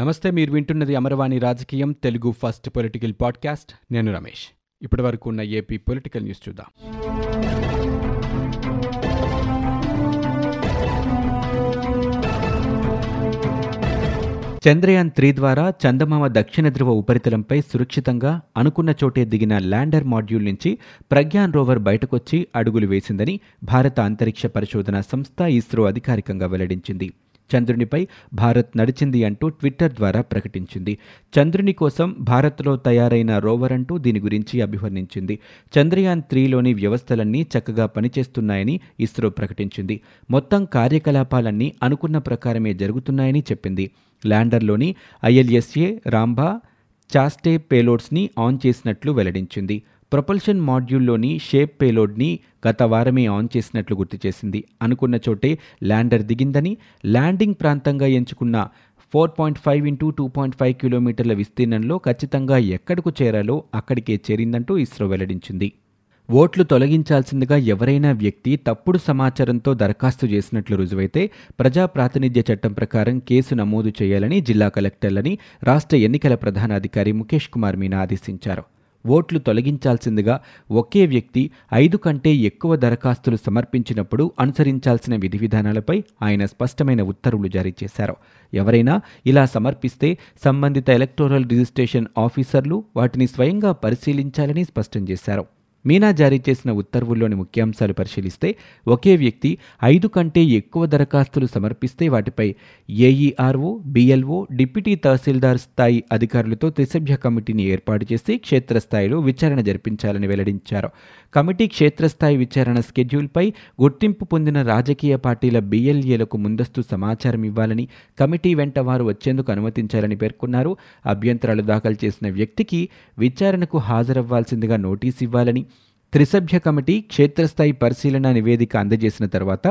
నమస్తే మీరు వింటున్నది అమరవాణి రాజకీయం తెలుగు ఫస్ట్ పొలిటికల్ పాడ్కాస్ట్. నేను రమేష్. ఇప్పటి వరకు ఉన్న ఏపీ పొలిటికల్ న్యూస్ చూద్దాం. చంద్రయాన్ త్రీ ద్వారా చందమామ దక్షిణ ధ్రువ ఉపరితలంపై సురక్షితంగా అనుకున్న చోటే దిగిన ల్యాండర్ మాడ్యూల్ నుంచి ప్రజ్ఞాన్ రోవర్ బయటకొచ్చి అడుగులు వేసిందని భారత అంతరిక్ష పరిశోధన సంస్థ ఇస్రో అధికారికంగా వెల్లడించింది. చంద్రునిపై భారత్ నడిచింది అంటూ ట్విట్టర్ ద్వారా ప్రకటించింది. చంద్రుని కోసం భారత్లో తయారైన రోవర్ అంటూ దీని గురించి అభివర్ణించింది. చంద్రయాన్ త్రీలోని వ్యవస్థలన్నీ చక్కగా పనిచేస్తున్నాయని ఇస్రో ప్రకటించింది. మొత్తం కార్యకలాపాలన్నీ అనుకున్న ప్రకారమే జరుగుతున్నాయని చెప్పింది. ల్యాండర్లోని ఐఎల్ఎస్ఏ రాంబా చాస్టే పేలోడ్స్ని ఆన్ చేసినట్లు వెల్లడించింది. ప్రొపల్షన్ మాడ్యూల్లోని షేప్ పేలోడ్ని గత వారమే ఆన్ చేసినట్లు గుర్తు చేసింది. అనుకున్న చోటే ల్యాండర్ దిగిందని ల్యాండింగ్ ప్రాంతంగా ఎంచుకున్న four point five into two point five కిలోమీటర్ల విస్తీర్ణంలో ఖచ్చితంగా ఎక్కడకు చేరాలో అక్కడికే చేరిందంటూ ఇస్రో వెల్లడించింది. ఓట్లు తొలగించాల్సిందిగా ఎవరైనా వ్యక్తి తప్పుడు సమాచారంతో దరఖాస్తు చేసినట్లు రుజువైతే ప్రజా ప్రాతినిధ్య చట్టం ప్రకారం కేసు నమోదు చేయాలని జిల్లా కలెక్టర్లని రాష్ట్ర ఎన్నికల ప్రధానాధికారి ముఖేష్ కుమార్ మీనా ఆదేశించారు. ఓట్లు తొలగించాల్సిందిగా ఒకే వ్యక్తి ఐదు కంటే ఎక్కువ దరఖాస్తులు సమర్పించినప్పుడు అనుసరించాల్సిన విధి విధానాలపై ఆయన స్పష్టమైన ఉత్తర్వులు జారీ చేశారు. ఎవరైనా ఇలా సమర్పిస్తే సంబంధిత ఎలక్టోరల్ రిజిస్ట్రేషన్ ఆఫీసర్లు వాటిని స్వయంగా పరిశీలించాలని స్పష్టం చేశారు. మీనా జారీ చేసిన ఉత్తర్వుల్లోని ముఖ్యాంశాలు పరిశీలిస్తే ఒకే వ్యక్తి ఐదు కంటే ఎక్కువ దరఖాస్తులు సమర్పిస్తే వాటిపై ఏఈఆర్ఓ బిఎల్ఓ డిప్యూటీ తహసీల్దార్ స్థాయి అధికారులతో త్రిసభ్య కమిటీని ఏర్పాటు చేసి క్షేత్రస్థాయిలో విచారణ జరిపించాలని వెల్లడించారు. కమిటీ క్షేత్రస్థాయి విచారణ స్కెడ్యూల్పై గుర్తింపు పొందిన రాజకీయ పార్టీల బిఎల్ఏలకు ముందస్తు సమాచారం ఇవ్వాలని కమిటీ వెంట వారు వచ్చేందుకు అనుమతించాలని పేర్కొన్నారు. అభ్యంతరాలు దాఖలు చేసిన వ్యక్తికి విచారణకు హాజరవ్వాల్సిందిగా నోటీస్ ఇవ్వాలని త్రిసభ్య కమిటీ క్షేత్రస్థాయి పరిశీలన నివేదిక అందజేసిన తర్వాత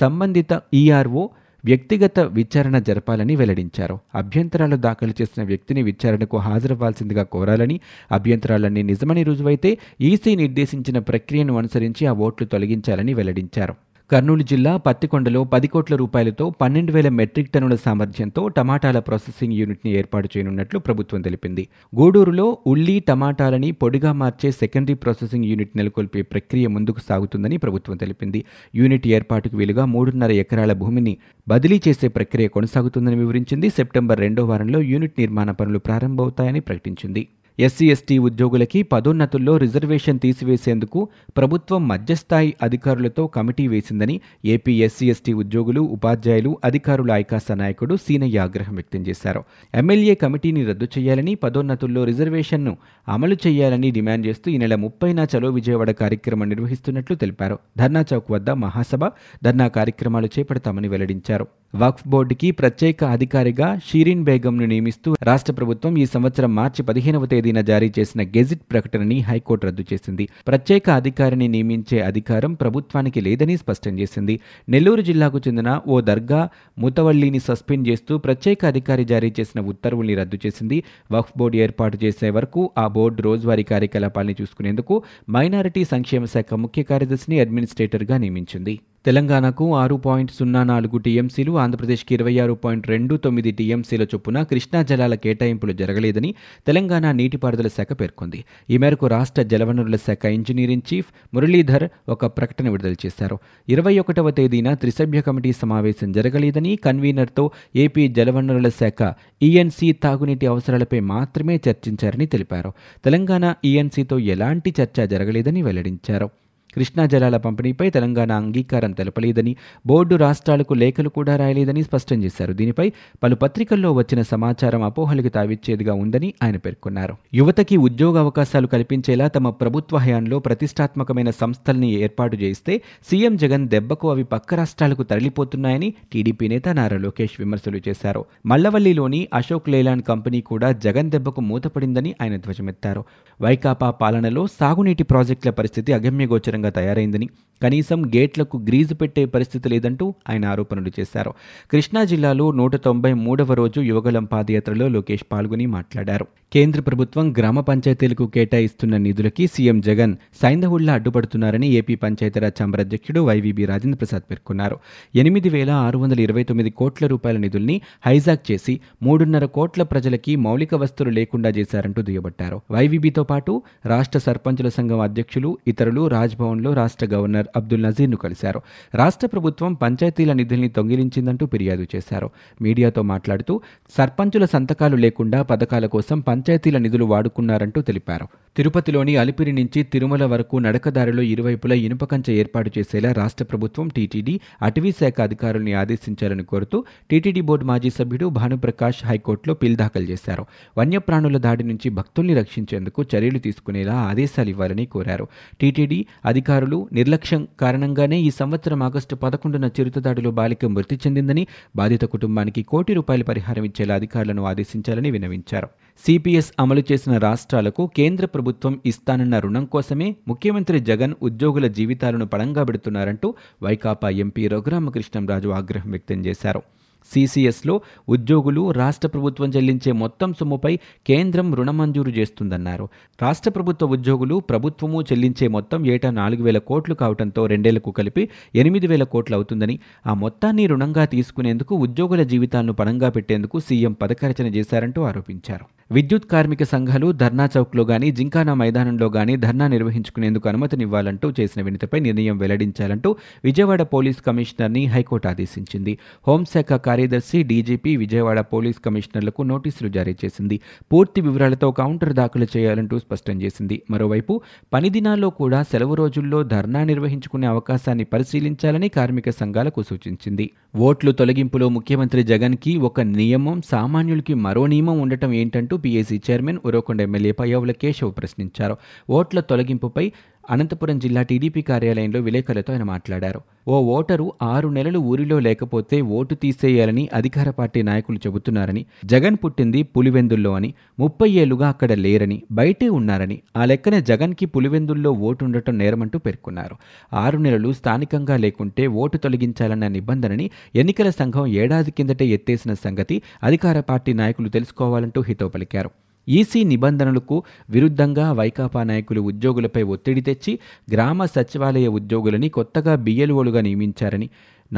సంబంధిత ఈఆర్ఓ వ్యక్తిగత విచారణ జరపాలని వెల్లడించారు. అభ్యంతరాలు దాఖలు చేసిన వ్యక్తిని విచారణకు హాజరవ్వాల్సిందిగా కోరాలని అభ్యంతరాలన్నీ నిజమని రుజువైతే ఈసీ నిర్దేశించిన ప్రక్రియను అనుసరించి ఆ ఓట్లు తొలగించాలని వెల్లడించారు. కర్నూలు జిల్లా పత్తికొండలో పది కోట్ల రూపాయలతో పన్నెండు వేల మెట్రిక్ టన్నుల సామర్థ్యంతో టమాటాల ప్రాసెసింగ్ యూనిట్ని ఏర్పాటు చేయనున్నట్లు ప్రభుత్వం తెలిపింది. గూడూరులో ఉల్లి టమాటాలని పొడిగా మార్చే సెకండరీ ప్రాసెసింగ్ యూనిట్ నెలకొల్పే ప్రక్రియ ముందుకు సాగుతుందని ప్రభుత్వం తెలిపింది. యూనిట్ ఏర్పాటుకు వీలుగా మూడున్నర ఎకరాల భూమిని బదిలీ చేసే ప్రక్రియ కొనసాగుతుందని వివరించింది. సెప్టెంబర్ రెండో వారంలో యూనిట్ నిర్మాణ పనులు ప్రారంభమవుతాయని ప్రకటించింది. ఎస్సీ ఎస్టీ ఉద్యోగులకి పదోన్నతుల్లో రిజర్వేషన్ తీసివేసేందుకు ప్రభుత్వం మధ్యస్థాయి అధికారులతో కమిటీ వేసిందని ఏపీ ఎస్సీ ఎస్టీ ఉద్యోగులు ఉపాధ్యాయులు అధికారుల ఐకాస నాయకుడు సీనయ్య ఆగ్రహం వ్యక్తం చేశారు. ఎమ్మెల్యే కమిటీని రద్దు చేయాలని పదోన్నతుల్లో రిజర్వేషన్ను అమలు చేయాలని డిమాండ్ చేస్తూ ఈ నెల ముప్పైన చలో విజయవాడ కార్యక్రమం నిర్వహిస్తున్నట్లు తెలిపారు. ధర్నా చౌక్ వద్ద మహాసభ ధర్నా కార్యక్రమాలు చేపడతామని వెల్లడించారు. వక్ఫ్ బోర్డుకి ప్రత్యేక అధికారిగా షీరిన్ బేగంను నియమిస్తూ రాష్ట్ర ప్రభుత్వం ఈ సంవత్సరం మార్చి పదిహేనవ తేదీన జారీ చేసిన గెజిట్ ప్రకటనని హైకోర్టు రద్దు చేసింది. ప్రత్యేక అధికారిని నియమించే అధికారం ప్రభుత్వానికి లేదని స్పష్టం చేసింది. నెల్లూరు జిల్లాకు చెందిన ఓ దర్గా ముతవల్లిని సస్పెండ్ చేస్తూ ప్రత్యేక అధికారి జారీ చేసిన ఉత్తర్వుల్ని రద్దు చేసింది. వక్ఫ్ బోర్డు ఏర్పాటు చేసే వరకు ఆ బోర్డు రోజువారీ కార్యకలాపాలను చూసుకునేందుకు మైనారిటీ సంక్షేమ శాఖ ముఖ్య కార్యదర్శిని అడ్మినిస్ట్రేటర్గా నియమించింది. తెలంగాణకు ఆరు పాయింట్ సున్నా నాలుగు టీఎంసీలు ఆంధ్రప్రదేశ్కి ఇరవై ఆరు పాయింట్ రెండు తొమ్మిది టీఎంసీల చొప్పున కృష్ణా జలాల కేటాయింపులు జరగలేదని తెలంగాణ నీటిపారుదల శాఖ పేర్కొంది. ఈ మేరకు రాష్ట్ర జలవనరుల శాఖ ఇంజనీరింగ్ చీఫ్ మురళీధర్ ఒక ప్రకటన విడుదల చేశారు. ఇరవై ఒకటవ తేదీన త్రిసభ్య కమిటీ సమావేశం జరగలేదని కన్వీనర్తో ఏపీ జలవనరుల శాఖ ఈఎన్సీ తాగునీటి అవసరాలపై మాత్రమే చర్చించారని తెలిపారు. తెలంగాణ ఈఎన్సీతో ఎలాంటి చర్చ జరగలేదని వెల్లడించారు. కృష్ణా జలాల పంపిణీపై తెలంగాణ అంగీకారం తెలపలేదని బోర్డు రాష్ట్రాలకు లేఖలు కూడా రాయలేదని స్పష్టం చేశారు. దీనిపై పలు పత్రికల్లో వచ్చిన సమాచారం అపోహలకు తావిచ్చేదిగా ఉందని ఆయన పేర్కొన్నారు. యువతకి ఉద్యోగ అవకాశాలు కల్పించేలా తమ ప్రభుత్వ హయాంలో ప్రతిష్టాత్మకమైన సంస్థల్ని ఏర్పాటు చేస్తే సీఎం జగన్ దెబ్బకు అవి పక్క రాష్ట్రాలకు తరలిపోతున్నాయని టీడీపీ నేత నారా లోకేష్ విమర్శలు చేశారు. మల్లవల్లిలోని అశోక్ లేలాండ్ కంపెనీ కూడా జగన్ దెబ్బకు మూతపడిందని ఆయన ధ్వజమెత్తారు. వైకాపా పాలనలో సాగునీటి ప్రాజెక్టుల పరిస్థితి అగమ్యగోచరంగా తయారైందని కనీసం గేట్లకు గ్రీజు పెట్టే పరిస్థితి లేదంటూ ఆయన ఆరోపణలు చేశారు. కృష్ణా జిల్లాలో నూట తొంభై మూడవ రోజు యువగలం పాదయాత్రలో లోకేష్ పాల్గొని మాట్లాడారు. కేంద్ర ప్రభుత్వం గ్రామ పంచాయతీలకు కేటాయిస్తున్న నిధులకి సీఎం జగన్ సైంధవుళ్ళా అడ్డుపడుతున్నారని ఏపీ పంచాయతీరాజ్ ఛాంబర్ అధ్యక్షుడు వైవీబీ రాజేంద్ర ప్రసాద్ పేర్కొన్నారు. ఎనిమిది వేల ఆరు వందల ఇరవై తొమ్మిది కోట్ల రూపాయల నిధుల్ని హైజాక్ చేసి మూడున్నర కోట్ల ప్రజలకి మౌలిక వస్తువులు లేకుండా చేశారంటూ దుయ్యబట్టారు. వైవీబీతో పాటు రాష్ట్ర సర్పంచుల సంఘం అధ్యక్షులు ఇతరులు రాజ్భవన్లో రాష్ట్ర గవర్నర్ అబ్దుల్ నజీర్ను కలిశారు. రాష్ట్ర ప్రభుత్వం పంచాయతీల నిధుల్ని దొంగిలించిందంటూ ఫిర్యాదు చేశారు. మీడియాతో మాట్లాడుతూ సర్పంచుల సంతకాలు లేకుండా పథకాల కోసం పంచాయతీల నిధులు వాడుకున్నారంటూ తెలిపారు. తిరుపతిలోని అలిపిరి నుంచి తిరుమల వరకు నడకదారిలో ఇరువైపులా ఇనుప కంచె ఏర్పాటు చేసేలా రాష్ట్ర ప్రభుత్వం టీటీడీ అటవీ శాఖ అధికారుల్ని ఆదేశించాలని కోరుతూ టీటీడీ బోర్డు మాజీ సభ్యుడు భానుప్రకాష్ హైకోర్టులో పిల్ దాఖలు చేశారు. వన్యప్రాణుల దాడి నుంచి భక్తుల్ని రక్షించేందుకు చర్యలు తీసుకునేలా ఆదేశాలు ఇవ్వాలని కోరారు. టీటీడీ అధికారులు అధికారులు నిర్లక్ష్యం కారణంగానే ఈ సంవత్సరం ఆగస్టు పదకొండున చిరుతదాడిలో బాలిక మృతి చెందిందని బాధిత కుటుంబానికి కోటి రూపాయల పరిహారం ఇచ్చేలా అధికారులను ఆదేశించాలని వినవించారు. సిపిఎస్ అమలు చేసిన రాష్ట్రాలకు కేంద్ర ప్రభుత్వం ఇస్తానన్న రుణం కోసమే ముఖ్యమంత్రి జగన్ ఉద్యోగుల జీవితాలను పడంగా పెడుతున్నారంటూ వైకాపా ఎంపీ రఘురామకృష్ణంరాజు ఆగ్రహం వ్యక్తం చేశారు. సీసీఎస్లో ఉద్యోగులు రాష్ట్ర ప్రభుత్వం చెల్లించే మొత్తం సొమ్ముపై కేంద్రం రుణ మంజూరు చేస్తుందన్నారు. రాష్ట్ర ప్రభుత్వ ఉద్యోగులు ప్రభుత్వము చెల్లించే మొత్తం ఏటా నాలుగు వేల కోట్లు కావడంతో రెండేళ్ళకు కలిపి ఎనిమిది వేల కోట్లు అవుతుందని ఆ మొత్తాన్ని రుణంగా తీసుకునేందుకు ఉద్యోగుల జీవితాలను పణంగా పెట్టేందుకు సీఎం పథకరచన చేశారంటూ ఆరోపించారు. విద్యుత్ కార్మిక సంఘాలు ధర్నా చౌక్లో గానీ జింకానా మైదానంలో గాని ధర్నా నిర్వహించుకునేందుకు అనుమతినివ్వాలంటూ చేసిన వినతిపై నిర్ణయం వెల్లడించాలంటూ విజయవాడ పోలీస్ కమిషనర్ని హైకోర్టు ఆదేశించింది. హోంశాఖ కార్యదర్శి డీజీపీ విజయవాడ పోలీస్ కమిషనర్లకు నోటీసులు జారీ చేసింది. పూర్తి వివరాలతో కౌంటర్ దాఖలు చేయాలంటూ స్పష్టం చేసింది. మరోవైపు పని దినాల్లో కూడా సెలవు రోజుల్లో ధర్నా నిర్వహించుకునే అవకాశాన్ని పరిశీలించాలని కార్మిక సంఘాలకు సూచించింది. ఓట్లు తొలగింపులో ముఖ్యమంత్రి జగన్కి ఒక నియమం సామాన్యులకి మరో నియమం ఉండటం ఏంటంటూ PAC chairman Uravakonda MLA Payyavula Keshav ప్రశ్నించారు. ఓట్ల తొలగింపుపై అనంతపురం జిల్లా టీడీపీ కార్యాలయంలో విలేకరులతో ఆయన మాట్లాడారు. ఓ ఓటరు ఆరు నెలలు ఊరిలో లేకపోతే ఓటు తీసేయాలని అధికార పార్టీ నాయకులు చెబుతున్నారని జగన్ పుట్టింది పులివెందుల్లో అని ముప్పై ఏళ్ళుగా అక్కడ లేరని బయటే ఉన్నారని ఆ లెక్కన జగన్కి పులివెందుల్లో ఓటు ఉండటం నేరమంటూ పేర్కొన్నారు. ఆరు నెలలు స్థానికంగా లేకుంటే ఓటు తొలగించాలన్న నిబంధనని ఎన్నికల సంఘం ఏడాది కిందటే ఎత్తేసిన సంగతి అధికార పార్టీ నాయకులు తెలుసుకోవాలంటూ హితో పలికారు. ఈసీ నిబంధనలకు విరుద్ధంగా వైకాపా నాయకులు ఉద్యోగులపై ఒత్తిడి తెచ్చి గ్రామ సచివాలయ ఉద్యోగులని కొత్తగా బిఎల్ఓలుగా నియమించారని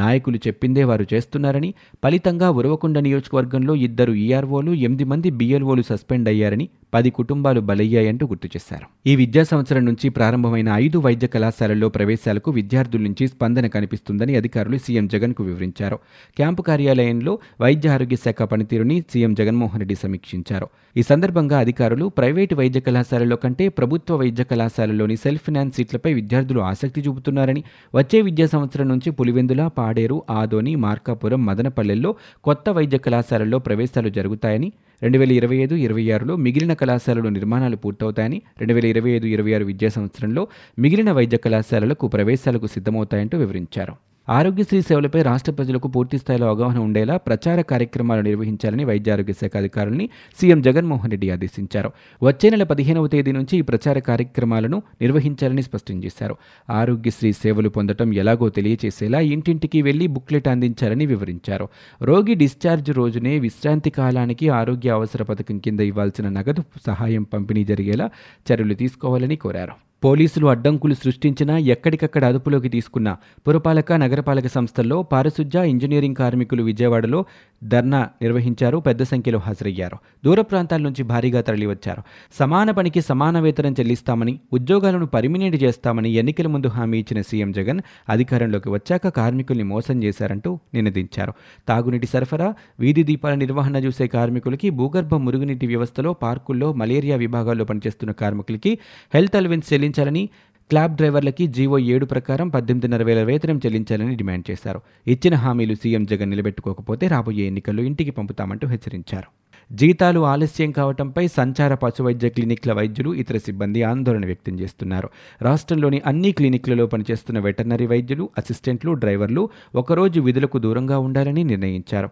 నాయకులు చెప్పిందే వారు చేస్తున్నారని ఫలితంగా ఉరవకొండ నియోజకవర్గంలో ఇద్దరు ఈఆర్ఓలు ఎనిమిది మంది బీఎల్ఓలు సస్పెండ్ అయ్యారని పది కుటుంబాలు బలయ్యాయంటూ గుర్తు చేశారు. ఈ విద్యా సంవత్సరం నుంచి ప్రారంభమైన ఐదు వైద్య కళాశాలల్లో ప్రవేశాలకు విద్యార్థుల నుంచి స్పందన కనిపిస్తుందని అధికారులు సీఎం జగన్కు వివరించారు. క్యాంపు కార్యాలయంలో వైద్య ఆరోగ్య శాఖ పనితీరుని సీఎం జగన్మోహన్ రెడ్డి సమీక్షించారు. ఈ సందర్భంగా అధికారులు ప్రైవేటు వైద్య కళాశాలలో కంటే ప్రభుత్వ వైద్య కళాశాలలోని సెల్ఫ్ ఫినాన్స్ సీట్లపై విద్యార్థులు ఆసక్తి చూపుతున్నారని వచ్చే విద్యా సంవత్సరం నుంచి పులివెందుల పాడేరు ఆదోని మార్కాపురం మదనపల్లెల్లో కొత్త వైద్య కళాశాలల్లో ప్రవేశాలు జరుగుతాయని రెండు వేల ఇరవై ఐదు ఇరవై ఆరులో మిగిలిన కళాశాలలు నిర్మాణాలు పూర్తవుతాయని రెండు వేల ఇరవై ఐదు ఇరవై ఆరు విద్యా సంవత్సరంలో మిగిలిన వైద్య కళాశాలలకు ప్రవేశాలకు సిద్ధమవుతాయంటూ వివరించారు. ఆరోగ్యశ్రీ సేవలపై రాష్ట్ర ప్రజలకు పూర్తి స్థాయిలో అవగాహన ఉండేలా ప్రచార కార్యక్రమాలు నిర్వహించాలని వైద్య ఆరోగ్య శాఖ అధికారుల్ని సీఎం జగన్మోహన్ రెడ్డి ఆదేశించారు. వచ్చే నెల పదిహేనవ తేదీ నుంచి ఈ ప్రచార కార్యక్రమాలను నిర్వహించాలని స్పష్టం చేశారు. ఆరోగ్యశ్రీ సేవలు పొందడం ఎలాగో తెలియచేసేలా ఇంటింటికి వెళ్ళి బుక్లెట్ అందించాలని వివరించారు. రోగి డిశ్చార్జ్ రోజునే విశ్రాంతి కాలానికి ఆరోగ్య అవసర పథకం కింద ఇవ్వాల్సిన నగదు సహాయం పంపిణీ జరిగేలా చర్యలు తీసుకోవాలని కోరారు. పోలీసులు అడ్డంకులు సృష్టించినా ఎక్కడికక్కడ అదుపులోకి తీసుకున్న పురపాలక నగరపాలక సంస్థల్లో పారిశుద్ధ్య ఇంజనీరింగ్ కార్మికులు విజయవాడలో ధర్నా నిర్వహించారు. పెద్ద సంఖ్యలో హాజరయ్యారు. దూర ప్రాంతాల నుంచి భారీగా తరలివచ్చారు. సమాన పనికి సమాన వేతనం చెల్లిస్తామని ఉద్యోగాలను పరిమినెంట్ చేస్తామని ఎన్నికల ముందు హామీ ఇచ్చిన సీఎం జగన్ అధికారంలోకి వచ్చాక కార్మికుల్ని మోసం చేశారంటూ నినదించారు. తాగునీటి సరఫరా వీధి దీపాల నిర్వహణ చూసే కార్మికులకి భూగర్భ మురుగునీటి వ్యవస్థలో పార్కుల్లో మలేరియా విభాగాల్లో పనిచేస్తున్న కార్మికులకి హెల్త్ అలవెన్స్ చెల్లించాలని క్లాబ్ డ్రైవర్లకి జీవో ఏడు ప్రకారం పద్దెనిమిదిన్నర వేల వేతనం చెల్లించాలని డిమాండ్ చేశారు. ఇచ్చిన హామీలు సీఎం జగన్ నిలబెట్టుకోకపోతే రాబోయే ఎన్నికల్లో ఇంటికి పంపుతామంటూ హెచ్చరించారు. జీతాలు ఆలస్యం కావడంపై సంచార పశువైద్య క్లినిక్ల వైద్యులు ఇతర సిబ్బంది ఆందోళన వ్యక్తం చేస్తున్నారు. రాష్ట్రంలోని అన్ని క్లినిక్లలో పనిచేస్తున్న వెటర్నరీ వైద్యులు అసిస్టెంట్లు డ్రైవర్లు ఒకరోజు విధులకు దూరంగా ఉండాలని నిర్ణయించారు.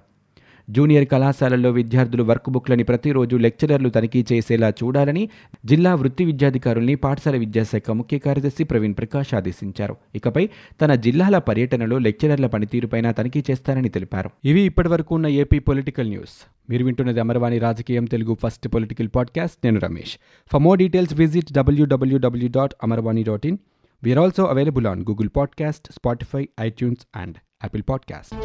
జూనియర్ కళాశాలల్లో విద్యార్థులు వర్క్ బుక్లని ప్రతిరోజు లెక్చరర్లు తనిఖీ చేసేలా చూడాలని జిల్లా వృత్తి విద్యాధికారుల్ని పాఠశాల విద్యాశాఖ ముఖ్య కార్యదర్శి ప్రవీణ్ ప్రకాష్ ఆదేశించారు. ఇకపై తన జిల్లాల పర్యటనలో లెక్చరర్ల పనితీరుపైన తనిఖీ చేస్తారని తెలిపారు. ఇవి ఇప్పటివరకు ఉన్న ఏపీ పొలిటికల్ న్యూస్. మీరు వింటున్నది అమర్వాణి రాజకీయం తెలుగు ఫస్ట్ పొలిటికల్ పాడ్కాస్ట్. నేను Ramesh. For more details visit WWW dot Amarvani dot in we are also available on Google podcast Spotify iTunes and Apple podcast